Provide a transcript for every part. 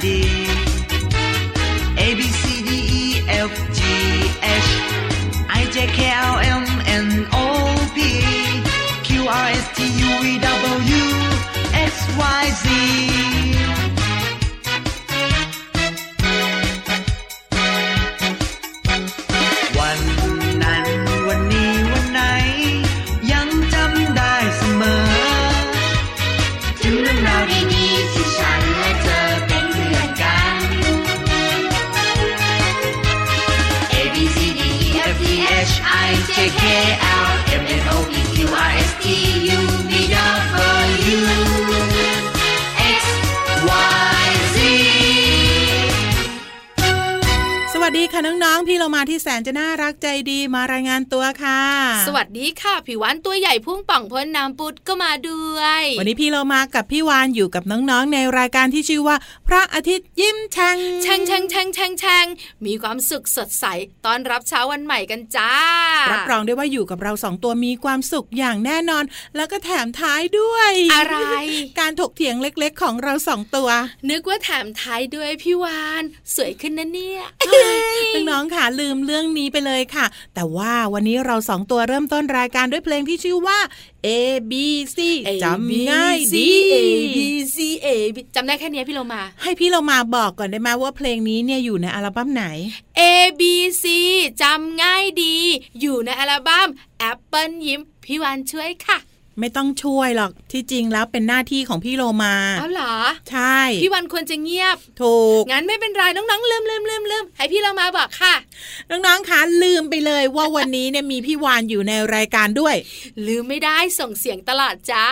D. A B C D E F G H I J K L เรามาที่แสนจะน่ารักใจดีมารายงานตัวค่ะ สวัสดีค่ะผิววันตัวใหญ่พุ่งป่องพ้นน้ำปุดก็มาด้วย วันนี้พี่เรามากับพี่วานอยู่กับน้องๆในรายการที่ชื่อว่า พระอาทิตย์ยิ้มแฉ่งแฉงแฉงแฉงแฉงแฉงมีความสุขสดใสต้อนรับเช้าวันใหม่กันจ้ารับรองได้ว่าอยู่กับเราสองตัวมีความสุขอย่างแน่นอน แล้วก็แถมท้ายด้วย อะไร การถกเถียงเล็กๆ ของเราสองตัว นึกว่าแถมท้ายด้วยพี่วาน สวยขึ้นนะเนี่ยน้องๆค่ะลืมเรื่องนี้ไปเลยค่ะ แต่ว่าวันนี้เราสองตัวเริ่มต้นรายการด้วยเพลงที่ชื่อว่า A B C จำง่ายดี A B C A B จำได้แค่เนี้ยพี่โลมา ให้พี่เรามาบอกก่อนได้ไหมว่าเพลงนี้เนี่ยอยู่ในอัลบั้มไหน A B C จำง่ายดี อยู่ในอัลบั้มแอปเปิลยิ้มพี่วานช่วยค่ะ ไม่ต้องช่วยหรอกที่จริงแล้วเป็นหน้าที่ของพี่โลมาเอาเหรอ ใช่ พี่วันควรจะเงียบ ถูก งั้นไม่เป็นไรน้องๆลืมลืมลืมลืมให้พี่เรามาบอกค่ะ น้องๆคะลืมไปเลยว่าวันนี้เนี่ยมีพี่วานอยู่ในรายการด้วย ลืมไม่ได้ส่งเสียงตลอดจ้า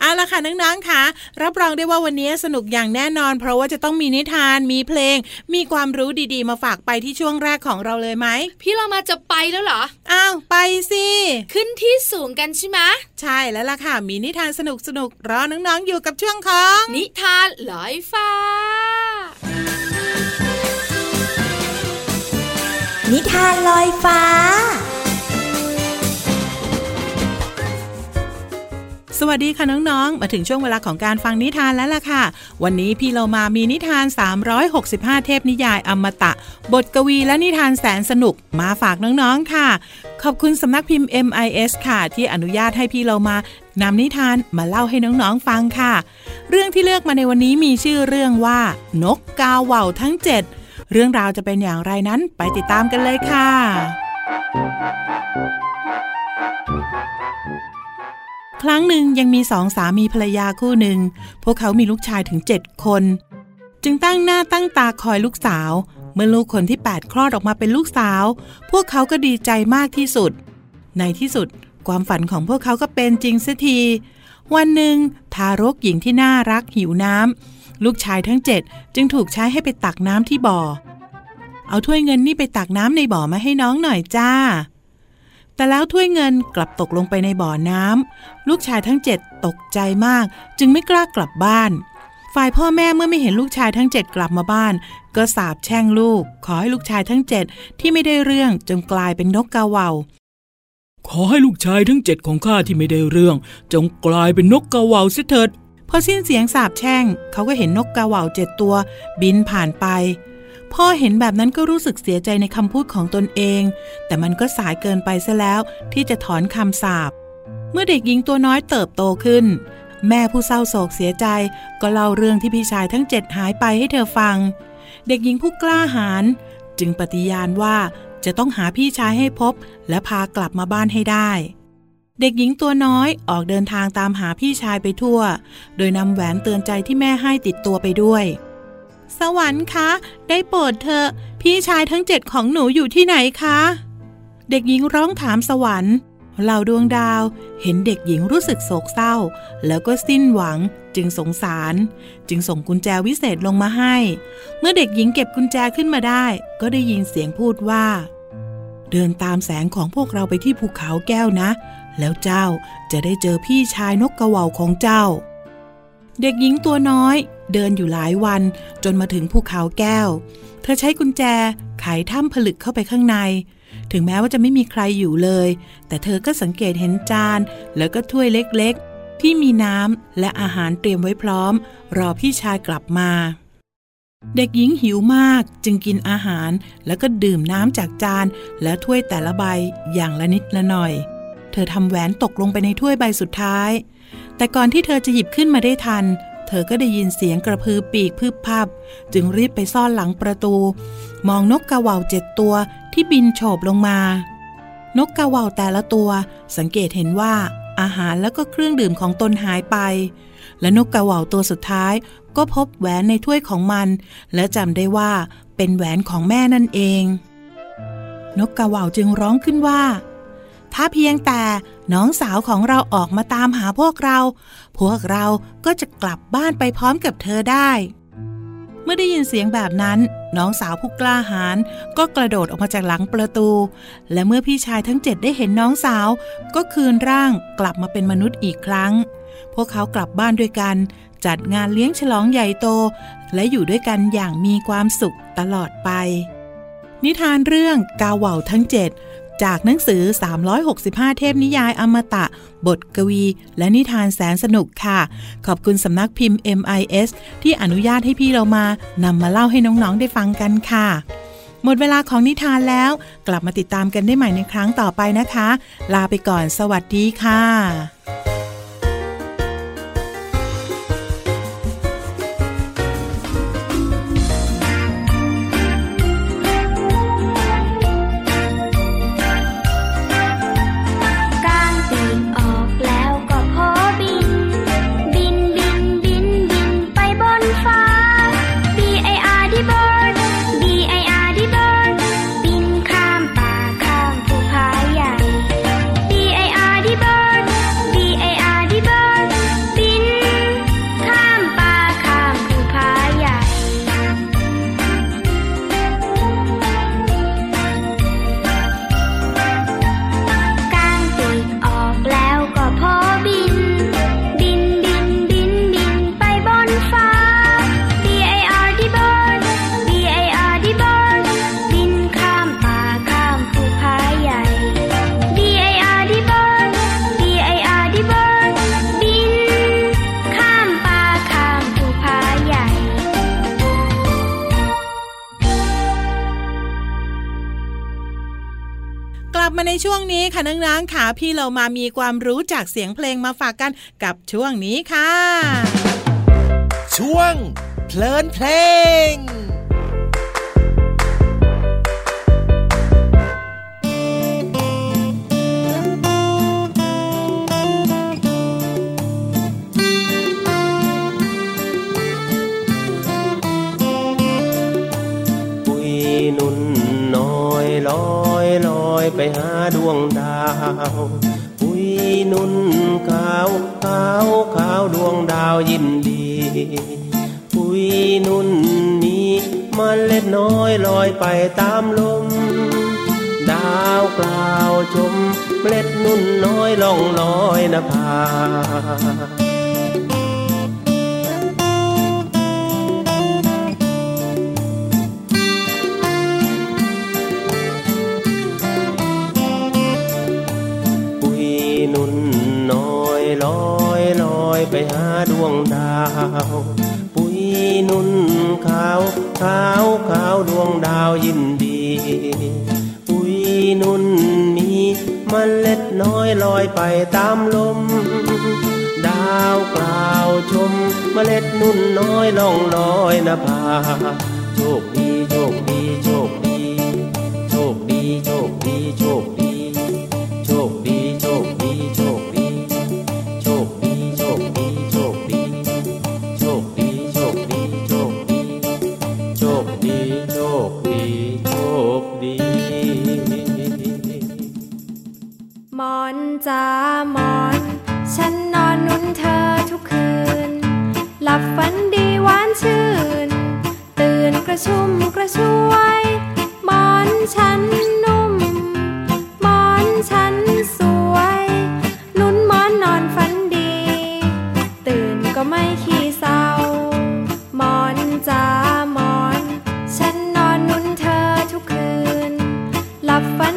เอาละค่ะน้องๆคะรับรองได้ว่าวันนี้สนุกอย่างแน่นอน เพราะว่าจะต้องมีนิทานมีเพลง มีความรู้ดีๆ มาฝากไปที่ช่วงแรกของเราเลยไหมพี่เรามาจะไปแล้วเหรออ้าวไปสิขึ้นที่สูงกันใช่ไหมใช่แล้วล่ะค่ะ มีนิทานสนุกสนุกรอน้องๆอยู่กับช่วงของ นิทานลอยฟ้า นิทานลอยฟ้า สวัสดีค่ะน้องๆ มาถึงช่วงเวลาของการฟังนิทานแล้วล่ะค่ะ วันนี้พี่เรามามีนิทาน 365 เทพนิยายอมตะ บทกวีและนิทานแสนสนุกมาฝากน้องๆค่ะ ขอบคุณสำนักพิมพ์ MIS ค่ะ ที่อนุญาตให้พี่เรามานำนิทานมาเล่าให้น้องๆฟังค่ะ เรื่องที่เลือกมาในวันนี้มีชื่อเรื่องว่า นกกาเหว่าทั้ง 7 เรื่องราวจะเป็นอย่างไรนั้นไปติดตามกันเลยค่ะ ครั้งหนึ่งยังมีสองสามีภรรยาคู่หนึ่ง พวกเขามีลูกชายถึงเจ็ดคน จึงตั้งหน้าตั้งตาคอยลูกสาว เมื่อลูกคนที่ 8 คลอดออกมาเป็นลูกสาว พวกเขาก็ดีใจมากที่สุด ในที่สุดความฝันของพวกเขาก็เป็นจริงเสียที วันหนึ่งทารกหญิงที่น่ารักหิวน้ำลูกชายทั้งเจ็ดจึงถูกใช้ให้ไปตักน้ำที่บ่อ เอาถ้วยเงินนี่ไปตักน้ำในบ่อมาให้น้องหน่อยจ้า แต่แล้วถ้วยเงินกลับตกลงไปในบ่อน้ำลูกชายทั้งเจ็ดตกใจมาก จึงไม่กล้ากลับบ้าน ฝ่ายพ่อแม่เมื่อไม่เห็นลูกชายทั้งเจ็ดกลับมาบ้าน ก็สาบแช่งลูก ขอให้ลูกชายทั้งเจ็ดที่ไม่ได้เรื่องจงกลายเป็นนกกาเหว่าขอให้ลูกชายทั้งเจ็ดของข้าที่ไม่ได้เรื่อง จงกลายเป็นนกกระเหว่าเสียเถิดพอสิ้นเสียงสาบแช่ง เขาก็เห็นนกกาเหว่าเจ็ดตัว บินผ่านไป พ่อเห็นแบบนั้นก็รู้สึกเสียใจในคำพูดของตนเอง แต่มันก็สายเกินไปซะแล้วที่จะถอนคำสาปเมื่อเด็กหญิงตัวน้อยเติบโตขึ้น แม่ผู้เศร้าโศกเสียใจ ก็เล่าเรื่องที่พี่ชายทั้งเจ็ดหายไปให้เธอฟัง เด็กหญิงผู้กล้าหาญจึงปฏิญาณว่าจะต้องหาพี่ชายให้พบ และพากลับมาบ้านให้ได้ เด็กหญิงตัวน้อยออกเดินทางตามหาพี่ชายไปทั่ว โดยนำแหวนเตือนใจที่แม่ให้ติดตัวไปด้วย สวรรค์คะ ได้โปรดเถอะพี่ชายทั้งเจ็ดของหนูอยู่ที่ไหนคะ เด็กหญิงร้องถามสวรรค์เหล่าดวงดาวเห็นเด็กหญิงรู้สึกโศกเศร้า แล้วก็สิ้นหวังจึงสงสาร จึงส่งกุญแจวิเศษลงมาให้ เมื่อเด็กหญิงเก็บกุญแจขึ้นมาได้ ก็ได้ยินเสียงพูดว่า เดินตามแสงของพวกเราไปที่ภูเขาแก้วนะ แล้วเจ้าจะได้เจอพี่ชายนกกระว่าของเจ้า เด็กหญิงตัวน้อย เดินอยู่หลายวันจนมาถึงภูเขาแก้ว เธอใช้กุญแจไขถ้ำผลึกเข้าไปข้างใน ถึงแม้ว่าจะไม่มีใครอยู่เลย แต่เธอก็สังเกตเห็นจาน แล้วก็ถ้วยเล็กๆ ที่มีน้ำและอาหารเตรียมไว้พร้อม รอพี่ชายกลับมา เด็กหญิงหิวมากจึงกินอาหาร แล้วก็ดื่มน้ำจากจาน และถ้วยแต่ละใบอย่างละนิดละหน่อย เธอทำแหวนตกลงไปในถ้วยใบสุดท้ายแต่ก่อนที่เธอจะหยิบขึ้นมาได้ทัน เธอก็ได้ยินเสียงกระพือปีกพืบพับ จึงรีบไปซ่อนหลังประตู มองนกกาว่าวเจ็ดตัวที่บินโฉบลงมา นกกาว่าวแต่ละตัวสังเกตเห็นว่าอาหารแล้วก็เครื่องดื่มของตนหายไป และนกกาว่าวตัวสุดท้าย ก็พบแหวนในถ้วยของมัน และจำได้ว่าเป็นแหวนของแม่นั่นเอง นกกาว่าวจึงร้องขึ้นว่า ถ้าเพียงแต่ น้องสาวของเราออกมาตามหาพวกเรา พวกเราก็จะกลับบ้านไปพร้อมกับเธอได้ เมื่อได้ยินเสียงแบบนั้น น้องสาวผู้กล้าหาญก็กระโดดออกมาจากหลังประตู และเมื่อพี่ชายทั้งเจ็ดได้เห็นน้องสาว ก็คืนร่างกลับมาเป็นมนุษย์อีกครั้ง พวกเขากลับบ้านด้วยกัน จัดงานเลี้ยงฉลองใหญ่โต และอยู่ด้วยกันอย่างมีความสุขตลอดไปนิทานเรื่องกาเหว่าทั้งเจ็ด จากหนังสือ 365 เทพนิยายอมตะ บทกวี และนิทานแสนสนุกค่ะ ขอบคุณสำนักพิมพ์ MIS ที่อนุญาตให้พี่เรามานำมาเล่าให้น้องๆได้ฟังกันค่ะ หมดเวลาของนิทานแล้ว กลับมาติดตามกันได้ใหม่ในครั้งต่อไปนะคะ ลาไปก่อนสวัสดีค่ะ ค่ะน้องๆค่ะพี่เรามามีความรู้จากเสียงเพลงมาฝากกันกับช่วงนี้ค่ะ ช่วงเพลินเพลง ไปหาดวงดาวปุยนุ่นขาวขาวขาวดวงดาวยินดีปุยนุ่นนี้มันเล็ดน้อยลอยไปตามลม ดาวกล่าวชมเมล็ดนุ่นน้อยล่องลอยนภา ดวงดาว ปุยนุ่นขาวขาวขาวดวงดาวยินดี ปุยนุ่นมีมันเล็ดน้อยลอยไปตามลม ดาวกล่าวชมเมล็ดนุ่นน้อยล่องลอยนภาโชคดีโชคดีโชคดีโชคดีโชคดีโชคดี หลั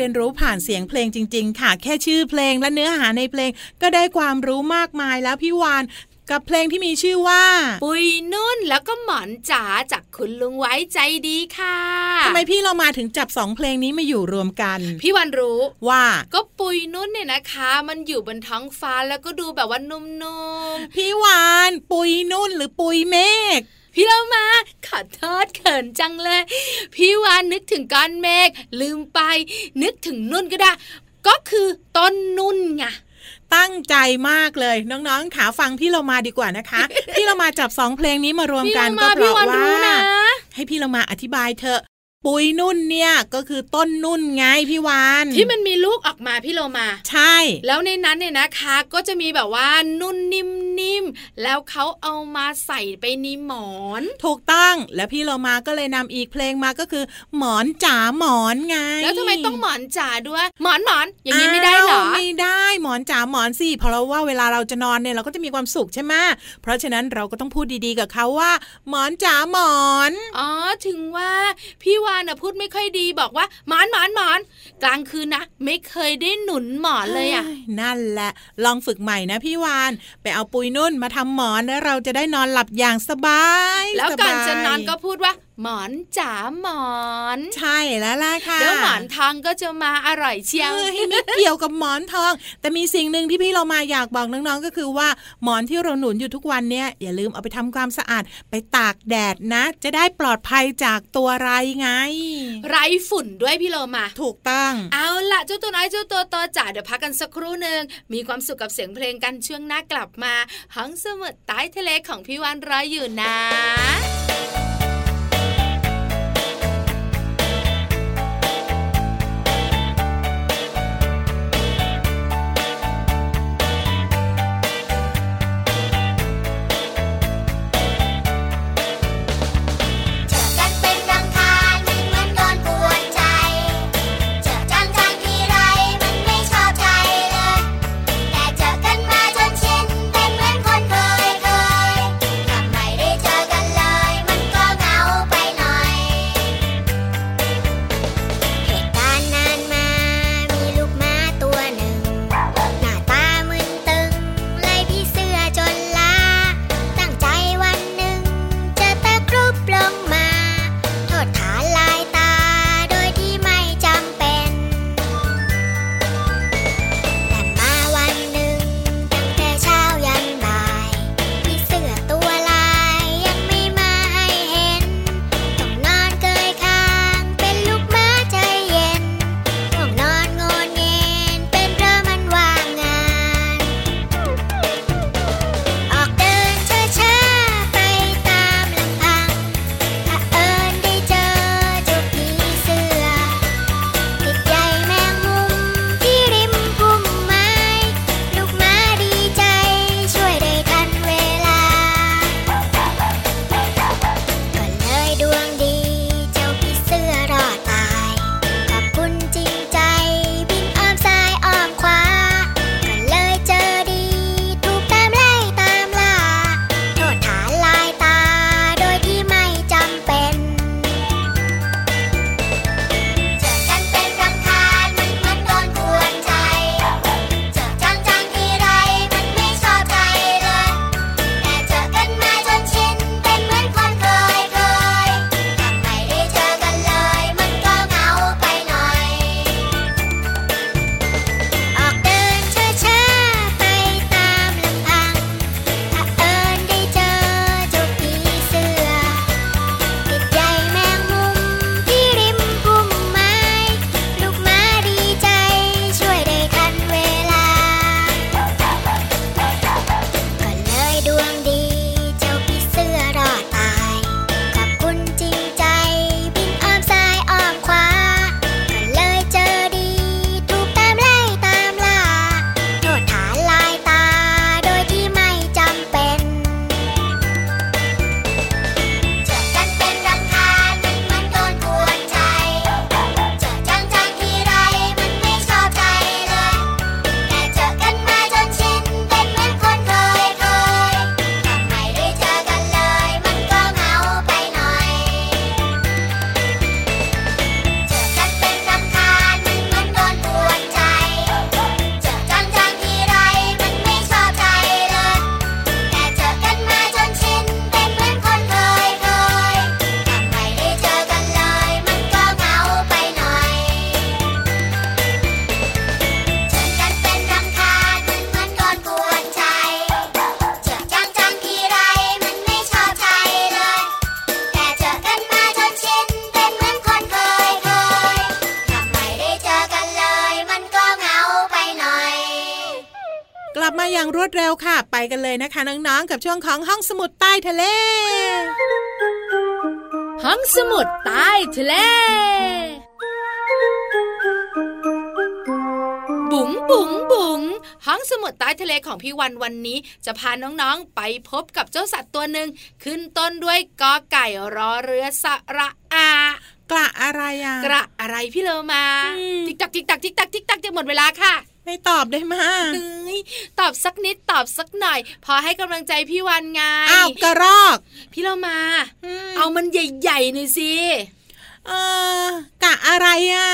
รียนรู้ผ่านเสียงเพลงจริง ๆ ค่ะ แค่ชื่อเพลงและเนื้อหาในเพลงก็ได้ความรู้มากมายแล้วพี่วานกับเพลงที่มีชื่อว่า ปุยนุ่นแล้วก็หมอนจ๋าจากคุณลุงไว้ใจดีค่ะทำไมพี่เรามาถึงจับสองเพลงนี้มาอยู่รวมกัน พี่วันรู้ว่าก็ปุยนุ่นเนี่ยนะคะ มันอยู่บนท้องฟ้าแล้วก็ดูแบบว่านุ่มพี่วาน ปุยนุ่นหรือปุยเมฆๆ พี่เรามาขอโทษเขินจังเลย พี่วานนึกถึงก้อนเมฆลืมไป นึกถึงนุ่นก็ได้ ก็คือต้นนุ่นไงตั้งใจมากเลยน้องๆขาฟังพี่เรามาดีกว่านะคะ พี่เรามาจับสองเพลงนี้มารวมพี่กันเราก็มาเพพี่ราะวันว่ารู้นะให้พี่เรามาอธิบายเถอะ ปุยนุ่นเนี่ยก็คือต้นนุ่นไงพี่วานที่มันมีลูกออกมาพี่โลมา ใช่ แล้วในนั้นเนี่ยนะคะ ก็จะมีแบบว่านุ่นนิ่มๆแล้วเขาเอามาใส่ไปในหมอน ถูกต้องแล้วพี่เรามาก็เลยนำอีกเพลงมาก็คือ หมอนจ๋าหมอนไง แล้วทำไมต้องหมอนจ๋าด้วย หมอนหมอนอย่างนี้ไม่ได้เหรอาวไม่ได้หมอนจ๋าหมอนสิเพราะว่าเวลาเราจะนอนเนี่ยเราก็จะมีความสุขใช่ไหมเพราะฉะนั้นเราก็ต้องพูดดีๆกับเขาว่า หมอนจ๋าหมอนอ๋อถึงว่าพี่วานน่ะพูดไม่ค่อยดีบอกว่าหมอนหมอนหมอน กลางคืนนะไม่เคยได้หนุนหมอนเลยอะนั่นแหละ ลองฝึกใหม่นะพี่วาน ไปเอาปุยนุ่นมาทำหมอนแล้วเราจะได้นอนหลับอย่างสบาย แล้วสบยก่อนจะนอนก็พูดว่า หมอนจ๋าหมอน ใช่แล้วล่ะค่ะแล้วหมอนทองก็จะมาอร่อยเชียวไม่เกี่ยวกับหมอนทอง แต่มีสิ่งหนึ่งที่พี่เรามาอยากบอกน้องๆก็คือว่าหมอนที่เราหนุนอยู่ทุกวันเนี่ยอย่าลืมเอาไปทำความสะอาดไปตากแดดนะ จะได้ปลอดภัยจากตัวไรไง ไรฝุ่นด้วยพี่เรามาถูกต้อง เอาละเจ้าตัวน้อยเจ้าตัวโอจ๋าเดี๋ยวพักกันสักครู่หนึ่งมีความสุขกับเสียงเพลงกันช่วงหน้ากลับมาห้องสมุดใต้ทะเลของพี่วันรออยู่นะ ไปกันเลยนะคะน้องๆ กับช่วงของห้องสมุดใต้ทะเล ห้องสมุดใต้ทะเล บุ๋งบุ๋งบุ๋งห้องสมุดใต้ทะเลของพี่วันวันนี้ จะพาน้องๆ ไปพบกับเจ้าสัตว์ตัวหนึ่งขึ้นต้นด้วยกอไก่รอเรือสระอากระอะไรอะ กระอะไรพี่เลอมา ติ๊กตักติ๊กตักติ๊กตักติ๊กตักจะหมดเวลาค่ะ ให้ตอบได้มากตอบสักนิดตอบสักหน่อย พอให้กำลังใจพี่วันไงอ้าวกระรอก พี่เรามาเอามันใหญ่ๆหน่อยสิเอกะอะไรอะ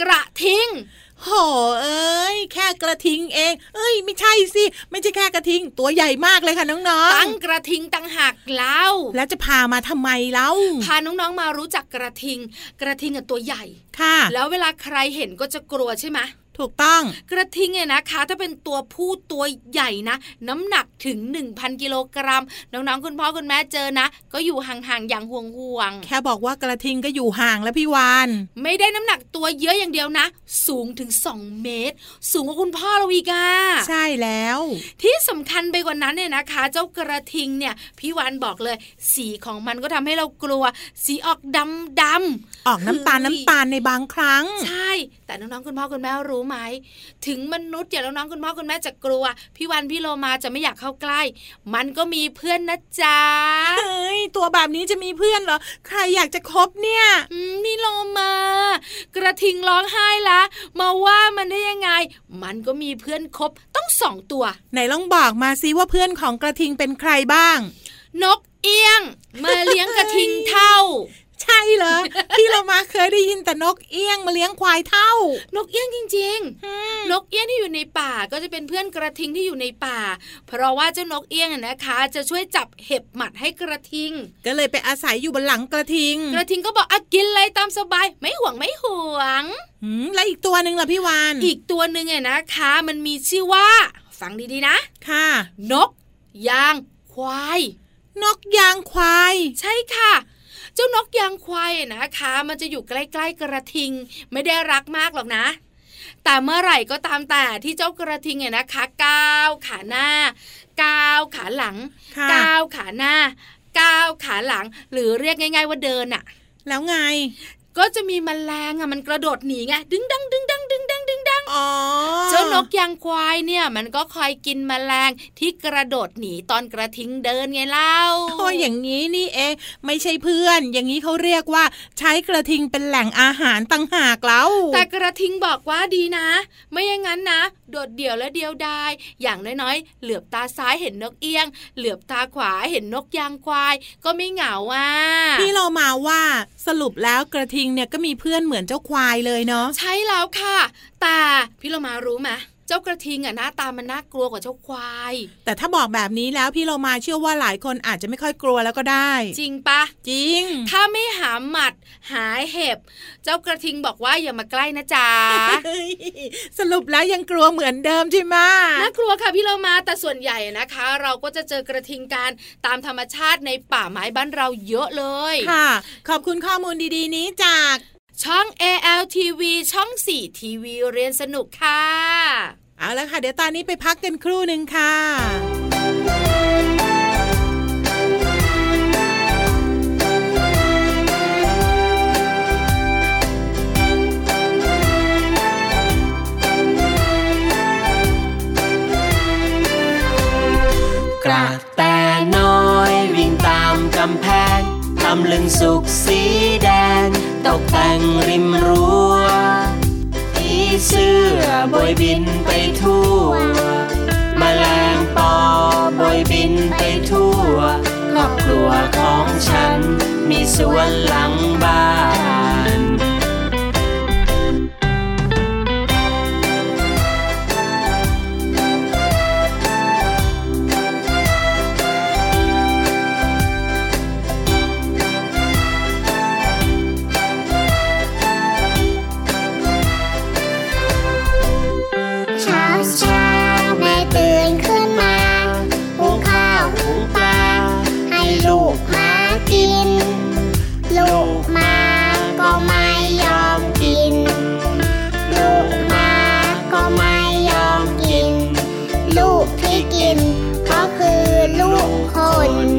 กระทิ้งโหเอ้ย แค่กระทิงเอง เอ้ย ไม่ใช่สิ ไม่ใช่แค่กระทิง ตัวใหญ่มากเลยค่ะน้องๆ ตั้งกระทิงตั้งหักเล่า แล้วจะพามาทำไมเล่า พาน้องๆมารู้จักกระทิง กระทิงอะตัวใหญ่ ค่ะ แล้วเวลาใครเห็นก็จะกลัวใช่ไหม ถูกต้องกระทิงเนี่ยนะคะ ถ้าเป็นตัวผู้ตัวใหญ่นะ น้ำหนักถึง 1,000 กิโลกรัมน้องๆคุณพ่อคุณแม่เจอนะ ก็อยู่ห่างๆอย่างห่วงแค่บอกว่ากระทิงก็อยู่ห่างแล้วพี่วานๆไม่ได้น้ำหนักตัวเยอะอย่างเดียวนะ สูงถึง 2 เมตร สูงกว่าคุณพ่อเราอีกอะใช่แล้ว ที่สำคัญไปกว่านั้นเนี่ยนะคะ เจ้ากระทิงเนี่ยพี่วานบอกเลย สีของมันก็ทำให้เรากลัว สีออกดำดำออกน้ำตาลเฮ้ยน้ำตาลในบางครั้ง ใช่ แต่น้องๆคุณพ่อคุณแม่รู้ไหมถึงมนุษย์อย่างน้องๆคุณพ่อคุณแม่จะกลัว พี่วันพี่โลมาจะไม่อยากเข้าใกล้ มันก็มีเพื่อนนะจ๊ะเฮ้ยตัวแบบนี้จะมีเพื่อนเหรอ ใครอยากจะคบเนี่ยอืมพี่โลมา กระทิงร้องไห้ละมาว่ามันได้ยังไง มันก็มีเพื่อนคบต้องสองตัว ไหนลองบอกมาซิว่าเพื่อนของกระทิงเป็นใครบ้าง นกเอี้ยง มาเลี้ยงกระทิงเท่า ใช่เหรอพี่เรามาเคยได้ยินแต่นกเอี้ยงมาเลี้ยงควายเท่า นกเอี้ยงจริงๆนกเอี้ยงที่อยู่ในป่าก็จะเป็นเพื่อนกระทิงที่อยู่ในป่า เพราะว่าเจ้านกเอี้ยงอะนะคะ จะช่วยจับเห็บหมัดให้กระทิง ก็เลยไปอาศัยอยู่บนหลังกระทิง กระทิงก็บอกอะกินเลยตามสบาย ไม่ห่วงไม่ห่วงหืมแล้วอีกตัวหนึ่งล่ะพี่วานอีกตัวหนึ่งเนี่ยนะคะ มันมีชื่อว่า ฟังดีๆนะ ค่ะ นกยางควายนกยางควาย ใช่ค่ะ เจ้านกยางควายอะนะคะ มันจะอยู่ใกล้ ๆ กระทิง ไม่ได้รักมากหรอกนะแต่เมื่อไหร่ก็ตามแต่ที่เจ้ากระทิงเนี่ยนะคะก้าวขาหน้าก้าวขาหลังค่ะก้าวขาหน้าก้าวขาหลัง หรือเรียกง่าย ๆ ว่าเดินอะแล้วไง ก็จะมีแมลงอะมันกระโดดหนีไงดึงดังดึงดังดึงดังดึงดังอ๋อเจ้านกยางควายเนี่ยมันก็คอยกินแมลงที่กระโดดหนีตอนกระทิงเดินไงเล่าโอ้ยอย่างนี้นี่เองไม่ใช่เพื่อน อย่างนี้เขาเรียกว่า ใช้กระทิงเป็นแหล่งอาหารตั้งหากแล้วแต่กระทิงบอกว่าดีนะ ไม่อย่างนั้นนะ โดดเดี่ยวและเดียวดายอย่างน้อยๆ เหลือบตาซ้ายเห็นนกเอี้ยง เหลือบตาขวาเห็นนกยางควาย ก็ไม่เหงาอะพี่เรามาว่าสรุปแล้วกระทิงเนี่ยก็มีเพื่อนเหมือนเจ้าควายเลยเนาะใช่แล้วค่ะแต่พี่เรามารู้ไหมเจ้ากระทิงอะหน้าตามันน่ากลัวกว่าเจ้าควาย แต่ถ้าบอกแบบนี้แล้วพี่เรามาเชื่อว่าหลายคนอาจจะไม่ค่อยกลัวแล้วก็ได้ จริงปะจริง ถ้าไม่หาหมัดหาเห็บ เจ้ากระทิงบอกว่าอย่ามาใกล้นะจ๊ะเฮ้ยสรุปแล้วยังกลัวเหมือนเดิมใช่ไหมน่ากลัวค่ะพี่เรามาแต่ส่วนใหญ่นะคะ เราก็จะเจอกระทิงกันตามธรรมชาติในป่าไม้บ้านเราเยอะเลยค่ะ ขอบคุณข้อมูลดีๆ นี้จากช่อง ALTV ช่อง 4 ทีวีเรียนสนุกค่ะ เอาละค่ะ เดี๋ยวตอนนี้ไปพักกันครู่หนึ่งค่ะกระแตน้อยวิ่งตามกำแพง ทำลึงสุกสีแดง ตกแต่งริมรั้ว เสื้อบอยบินไปทั่วมแมลงปอบอยบินไปทั่ว ครอบครัวของฉันมีสวนหลังบ้าน Oh.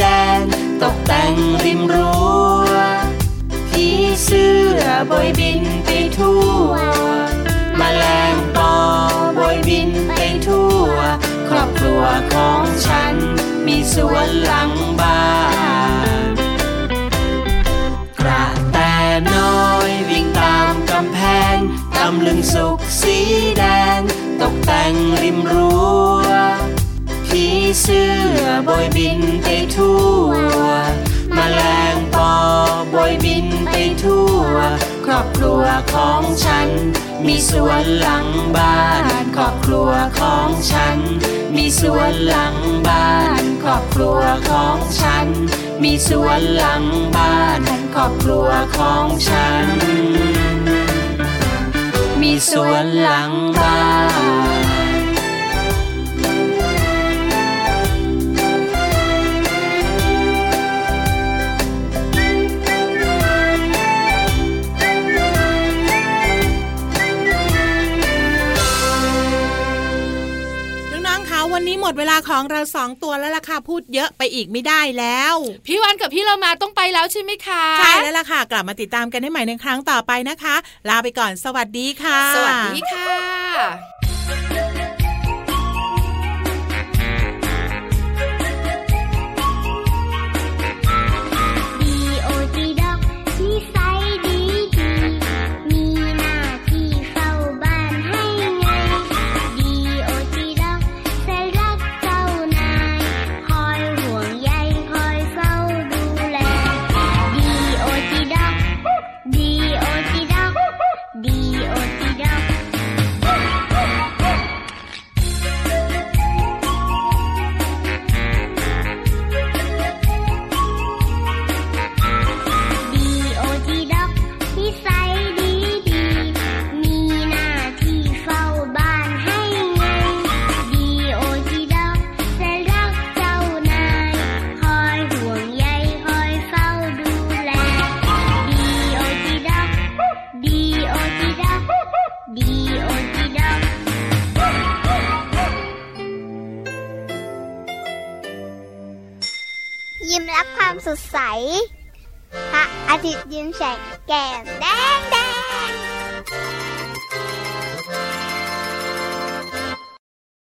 แดง ตกแต่งริมรั้วผีเสื้อบอยบินไปทั่วมแมลงปอบอยบินไปทั่ว ครอบครัวของฉัน มีสวนหลังบ้านกระแตน้อยวิ่งตามกำแพงตำลึงสุกสีแดง ตกแต่งริมรั้ว เสื้อบอยบินไปทั่วมแมลงปอบอยบินไปทั่ว ครอบครัวของฉัน มีสวนหลังบ้าน ครอบครัวของฉัน มีสวนหลังบ้าน ครอบครัวของฉัน มีสวนหลังบ้านครอบครัวของฉัน มีสวนหลังบ้าน หมดเวลาของเราสองตัวแล้วล่ะค่ะพูดเยอะไปอีกไม่ได้แล้ว พี่วันกับพี่เรามาต้องไปแล้วใช่ไหมคะใช่แล้วล่ะค่ะ กลับมาติดตามกันได้ใหม่ในครั้งต่อไปนะคะ ลาไปก่อนสวัสดีค่ะ สวัสดีค่ะ